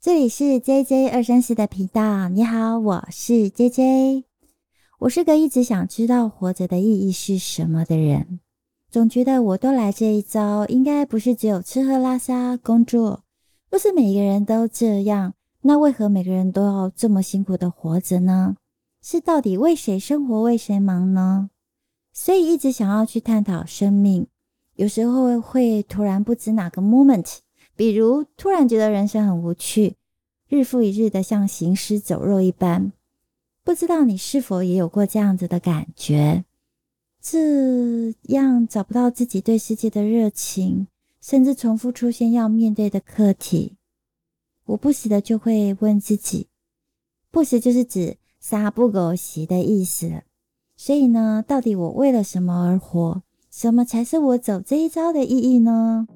这里是 J J 二三四的频道。你好，我是 J J。我是个一直想知道活着的意义是什么的人，总觉得我都来这一招，应该不是只有吃喝拉撒工作。不是每个人都这样，那为何每个人都要这么辛苦的活着呢？是到底为谁生活，为谁忙呢？所以一直想要去探讨生命，有时候会突然不知哪个 moment。比如突然觉得人生很无趣，日复一日的像行尸走肉一般，不知道你是否也有过这样子的感觉？这样找不到自己对世界的热情，甚至重复出现要面对的课题。我不时的就会问自己，不时就是指杀不狗席的意思。所以呢，到底我为了什么而活？什么才是我走这一招的意义呢？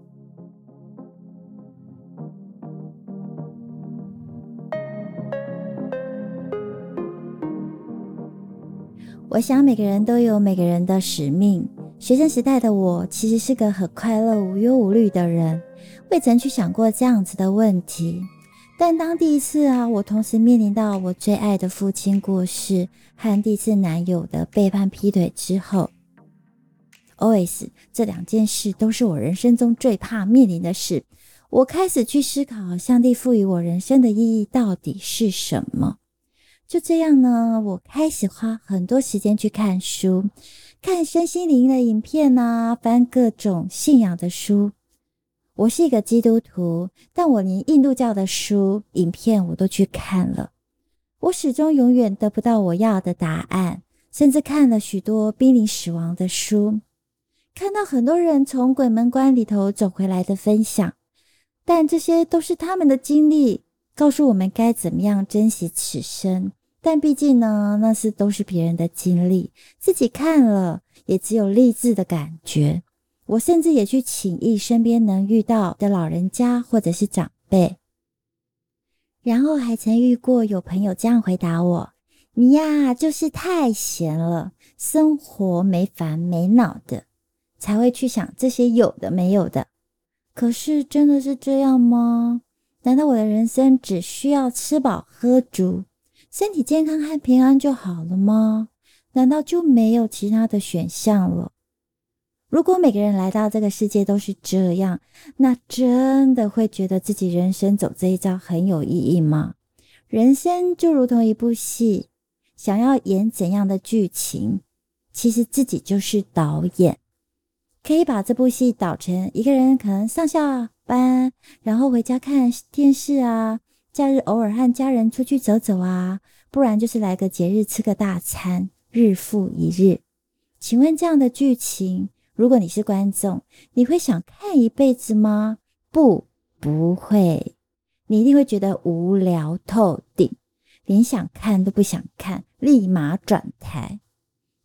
我想每个人都有每个人的使命。学生时代的我其实是个很快乐、无忧无虑的人，未曾去想过这样子的问题。但当第一次啊，我同时面临到我最爱的父亲过世和第一次男友的背叛劈腿之后，OS 这两件事都是我人生中最怕面临的事。我开始去思考，上帝赋予我人生的意义到底是什么。就这样呢，我开始花很多时间去看书，看身心灵的影片啊，翻各种信仰的书。我是一个基督徒，但我连印度教的书、影片我都去看了。我始终永远得不到我要的答案，甚至看了许多濒临死亡的书，看到很多人从鬼门关里头走回来的分享，但这些都是他们的经历，告诉我们该怎么样珍惜此生。但毕竟呢，那是都是别人的经历，自己看了也只有励志的感觉。我甚至也去请意身边能遇到的老人家或者是长辈，然后还曾遇过有朋友这样回答我：“你呀，就是太闲了，生活没烦没恼的，才会去想这些有的没有的。”可是真的是这样吗？难道我的人生只需要吃饱喝足？身体健康和平安就好了吗？难道就没有其他的选项了？如果每个人来到这个世界都是这样，那真的会觉得自己人生走这一招很有意义吗？人生就如同一部戏，想要演怎样的剧情，其实自己就是导演，可以把这部戏导成一个人可能上下班，然后回家看电视啊。假日偶尔和家人出去走走啊，不然就是来个节日吃个大餐，日复一日。请问这样的剧情，如果你是观众，你会想看一辈子吗？不，不会，你一定会觉得无聊透顶，连想看都不想看，立马转台。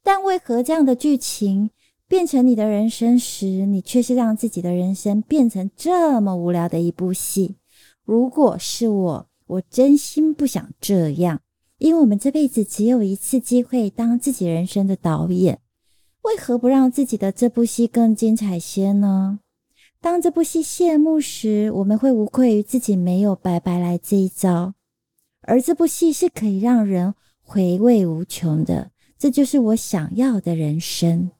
但为何这样的剧情变成你的人生时，你却是让自己的人生变成这么无聊的一部戏？如果是我，我真心不想这样，因为我们这辈子只有一次机会当自己人生的导演，为何不让自己的这部戏更精彩些呢？当这部戏谢幕时，我们会无愧于自己没有白白来这一招，而这部戏是可以让人回味无穷的，这就是我想要的人生，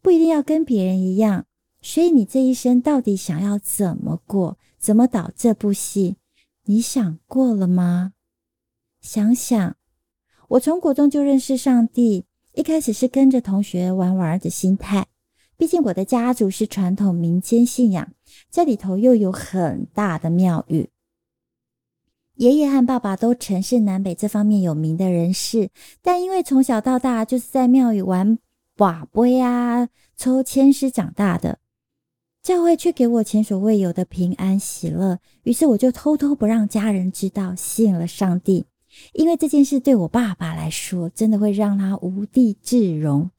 不一定要跟别人一样。所以你这一生到底想要怎么过？怎么导这部戏？你想过了吗？想想，我从国中就认识上帝，一开始是跟着同学玩玩的心态。毕竟我的家族是传统民间信仰，这里头又有很大的庙宇。爷爷和爸爸都曾是南北这方面有名的人士，但因为从小到大就是在庙宇玩把杯啊、抽签师长大的。教会却给我前所未有的平安喜乐，于是我就偷偷不让家人知道信了上帝，因为这件事对我爸爸来说真的会让他无地自容，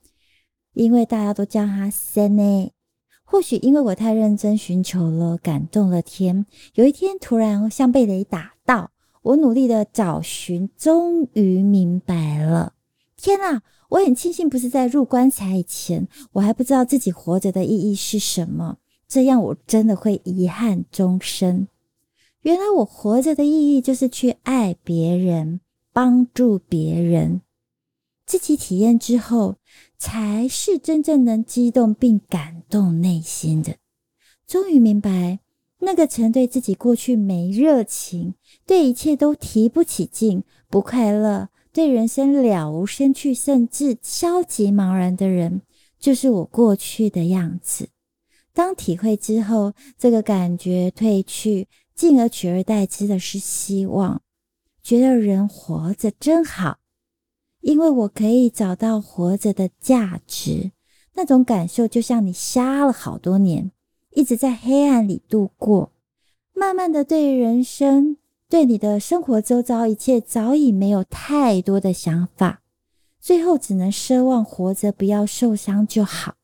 因为大家都叫他 s 呢。或许因为我太认真寻求了，感动了天。有一天突然像被雷打到，我努力的找寻，终于明白了。天啊！我很庆幸不是在入棺材以前，我还不知道自己活着的意义是什么。这样我真的会遗憾终生。原来我活着的意义就是去爱别人，帮助别人。自己体验之后，才是真正能激动并感动内心的。终于明白，那个曾对自己过去没热情、对一切都提不起劲、不快乐、对人生了无生趣，甚至消极茫然的人，就是我过去的样子。当体会之后，这个感觉褪去。进而取而代之的是希望，觉得人活着真好，因为我可以找到活着的价值。那种感受就像你瞎了好多年，一直在黑暗里度过，慢慢的对人生、对你的生活周遭一切早已没有太多的想法，最后只能奢望活着不要受伤就好。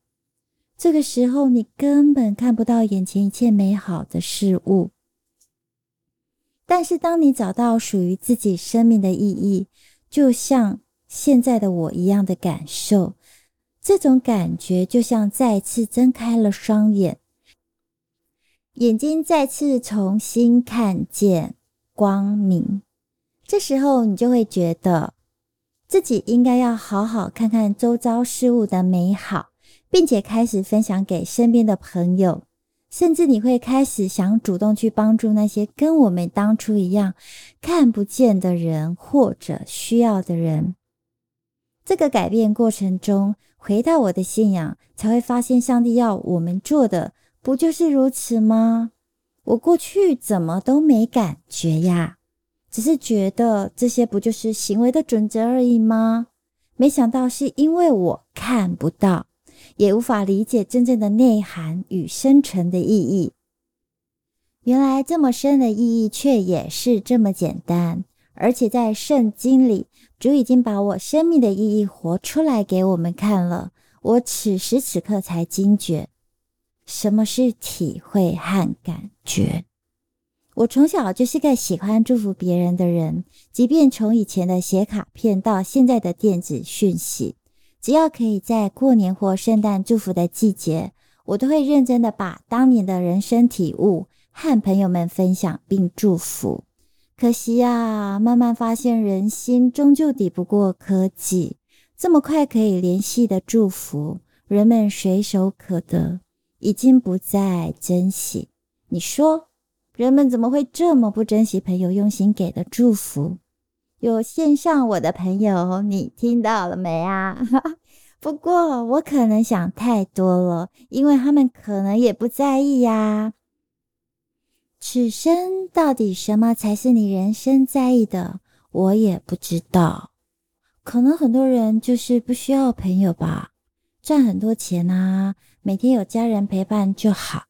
这个时候，你根本看不到眼前一切美好的事物。但是，当你找到属于自己生命的意义，就像现在的我一样的感受，这种感觉就像再次睁开了双眼，眼睛再次重新看见光明。这时候，你就会觉得自己应该要好好看看周遭事物的美好，并且开始分享给身边的朋友。甚至你会开始想主动去帮助那些跟我们当初一样看不见的人或者需要的人。这个改变过程中，回到我的信仰，才会发现上帝要我们做的不就是如此吗？我过去怎么都没感觉呀，只是觉得这些不就是行为的准则而已吗？没想到是因为我看不到。也无法理解真正的内涵与深沉的意义。原来这么深的意义，却也是这么简单。而且在圣经里，主已经把我生命的意义活出来给我们看了。我此时此刻才惊觉，什么是体会和感觉。我从小就是个喜欢祝福别人的人，即便从以前的写卡片到现在的电子讯息。只要可以在过年或圣诞祝福的季节，我都会认真的把当年的人生体悟和朋友们分享并祝福。可惜啊，慢慢发现人心终究抵不过科技，这么快可以联系的祝福，人们随手可得，已经不再珍惜。你说，人们怎么会这么不珍惜朋友用心给的祝福？有线上我的朋友，你听到了没啊？不过我可能想太多了，因为他们可能也不在意呀。此生到底什么才是你人生在意的？我也不知道。可能很多人就是不需要朋友吧，赚很多钱啊，每天有家人陪伴就好。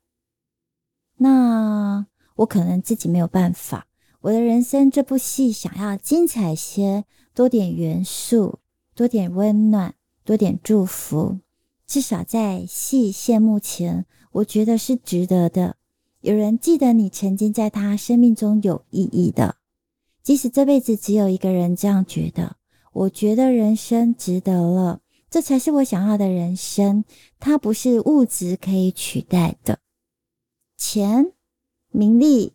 那我可能自己没有办法。我的人生这部戏想要精彩些，多点元素，多点温暖，多点祝福。至少在戏谢幕前，我觉得是值得的。有人记得你曾经在他生命中有意义的，即使这辈子只有一个人这样觉得，我觉得人生值得了。这才是我想要的人生。它不是物质可以取代的，钱、名利、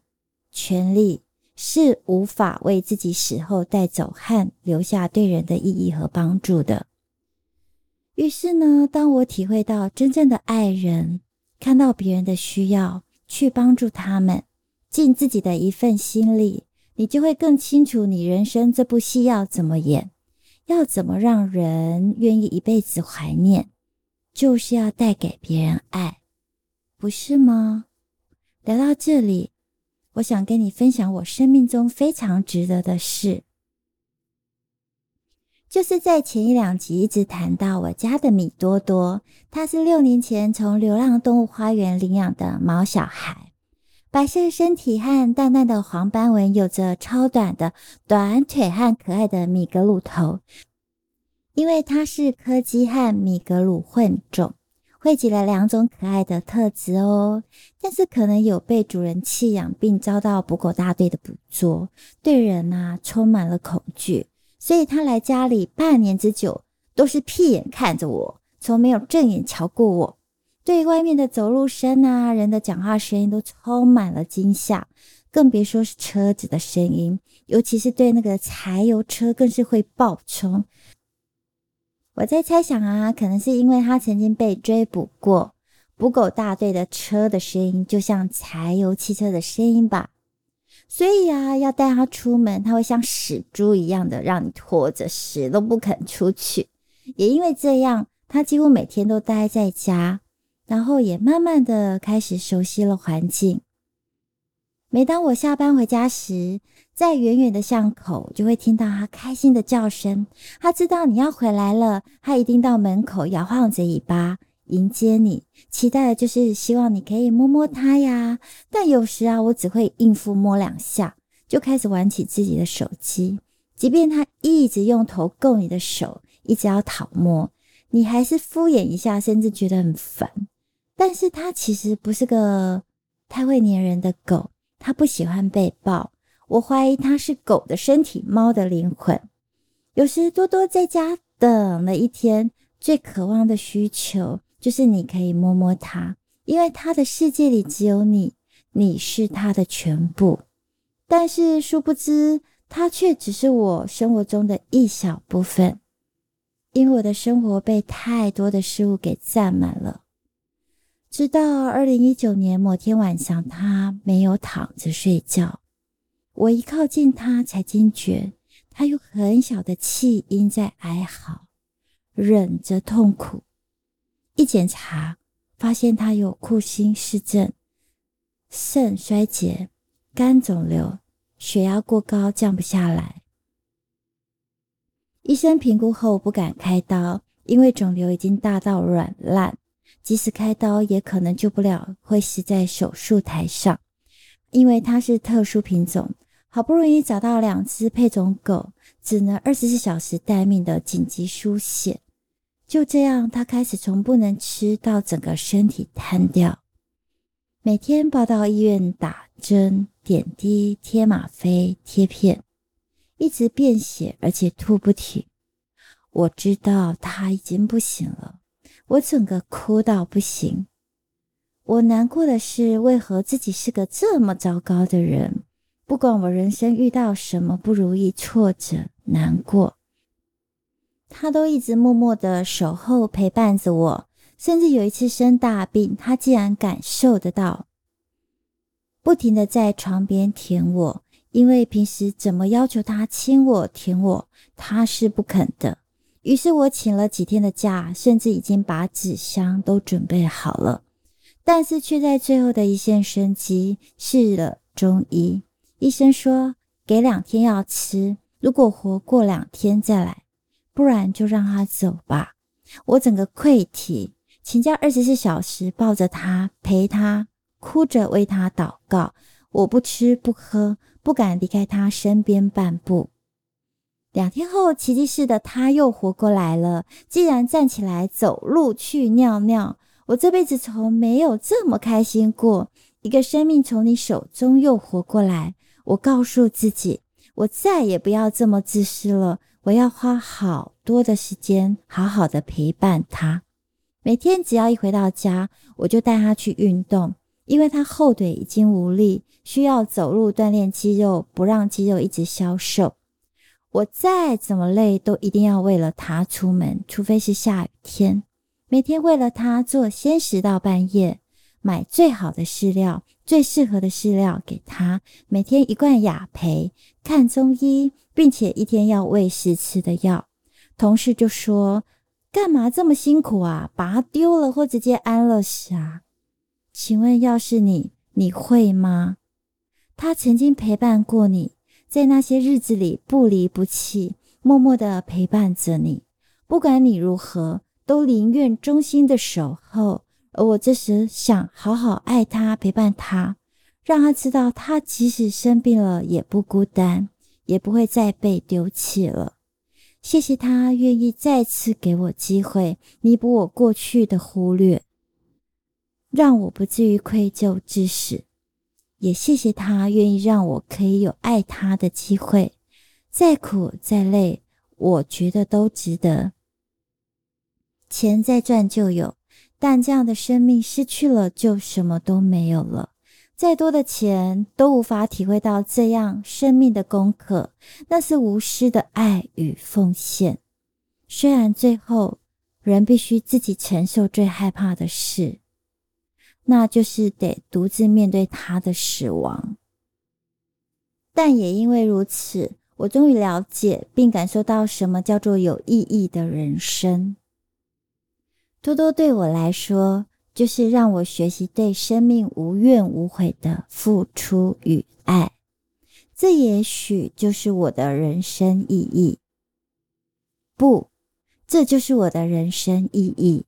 权利。是无法为自己死后带走和留下对人的意义和帮助的。于是呢，当我体会到真正的爱人，看到别人的需要，去帮助他们，尽自己的一份心力，你就会更清楚你人生这部戏要怎么演，要怎么让人愿意一辈子怀念，就是要带给别人爱，不是吗？聊到这里。我想跟你分享我生命中非常值得的事，就是在前一两集一直谈到我家的米多多，它是六年前从流浪动物花园领养的毛小孩，白色身体和淡淡的黄斑纹，有着超短的短腿和可爱的米格鲁头，因为它是柯基和米格鲁混种。汇集了两种可爱的特质哦，但是可能有被主人弃养并遭到捕狗大队的捕捉，对人呐充满了恐惧，所以他来家里半年之久都是屁眼看着我，从没有正眼瞧过我。对外面的走路声啊，人的讲话声音都充满了惊吓，更别说是车子的声音，尤其是对那个柴油车更是会爆冲。我在猜想啊，可能是因为他曾经被追捕过，捕狗大队的车的声音就像柴油汽车的声音吧。所以啊，要带他出门，他会像死猪一样的让你拖着，死都不肯出去。也因为这样，他几乎每天都待在家，然后也慢慢的开始熟悉了环境。每当我下班回家时，在远远的巷口就会听到它开心的叫声。它知道你要回来了，它一定到门口摇晃着尾巴迎接你，期待的就是希望你可以摸摸它呀。但有时啊，我只会应付摸两下，就开始玩起自己的手机。即便它一直用头够你的手，一直要讨摸，你还是敷衍一下，甚至觉得很烦。但是它其实不是个太会粘人的狗，它不喜欢被抱。我怀疑他是狗的身体，猫的灵魂。有时多多在家等了一天，最渴望的需求就是你可以摸摸他，因为他的世界里只有你，你是他的全部。但是殊不知，他却只是我生活中的一小部分，因为我的生活被太多的事物给占满了。直到二零一九年某天晚上，他没有躺着睡觉。我一靠近他，才惊觉他有很小的气音在哀嚎，忍着痛苦。一检查，发现他有库欣氏症、肾衰竭、肝肿瘤、血压过高降不下来。医生评估后不敢开刀，因为肿瘤已经大到软烂，即使开刀也可能救不了，会死在手术台上。因为它是特殊品种。好不容易找到两只配种狗，只能二十四小时待命的紧急输血。就这样，他开始从不能吃到整个身体瘫掉，每天抱到医院打针、点滴、贴吗啡、贴片，一直便血，而且吐不停。我知道他已经不行了，我整个哭到不行。我难过的是，为何自己是个这么糟糕的人？不管我人生遇到什么不如意、挫折、难过，他都一直默默的守候、陪伴着我。甚至有一次生大病，他竟然感受得到，不停的在床边舔我。因为平时怎么要求他亲我、舔我，他是不肯的。于是我请了几天的假，甚至已经把纸箱都准备好了，但是却在最后的一线生机试了中医。医生说：“给两天药吃，如果活过两天再来，不然就让他走吧。”我整个溃体，请假二十四小时，抱着他陪他，哭着为他祷告。我不吃不喝，不敢离开他身边半步。两天后，奇迹似的，他又活过来了，竟然站起来走路去尿尿。我这辈子从没有这么开心过，一个生命从你手中又活过来。我告诉自己，我再也不要这么自私了。我要花好多的时间，好好的陪伴他。每天只要一回到家，我就带他去运动，因为他后腿已经无力，需要走路锻炼肌肉，不让肌肉一直消瘦。我再怎么累，都一定要为了他出门，除非是下雨天。每天为了他做鲜食到半夜，买最好的饲料。最适合的饲料给他，每天一罐雅培，看中医，并且一天要喂食吃的药。同事就说：“干嘛这么辛苦啊？把它丢了或直接安乐死啊？”请问，要是你，你会吗？他曾经陪伴过你，在那些日子里不离不弃，默默的陪伴着你，不管你如何，都宁愿忠心的守候。而我这时想好好爱他，陪伴他，让他知道他即使生病了也不孤单，也不会再被丢弃了。谢谢他愿意再次给我机会，弥补我过去的忽略，让我不至于愧疚致死。也谢谢他愿意让我可以有爱他的机会，再苦再累，我觉得都值得。钱再赚就有。但这样的生命失去了，就什么都没有了。再多的钱都无法体会到这样生命的功课，那是无私的爱与奉献。虽然最后人必须自己承受最害怕的事，那就是得独自面对他的死亡。但也因为如此，我终于了解并感受到什么叫做有意义的人生。多多对我来说，就是让我学习对生命无怨无悔的付出与爱。这也许就是我的人生意义。不，这就是我的人生意义：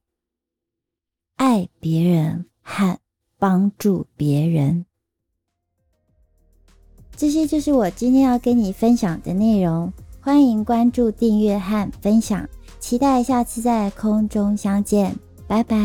爱别人和帮助别人。这些就是我今天要跟你分享的内容，欢迎关注、订阅和分享，期待下次在空中相见，拜拜。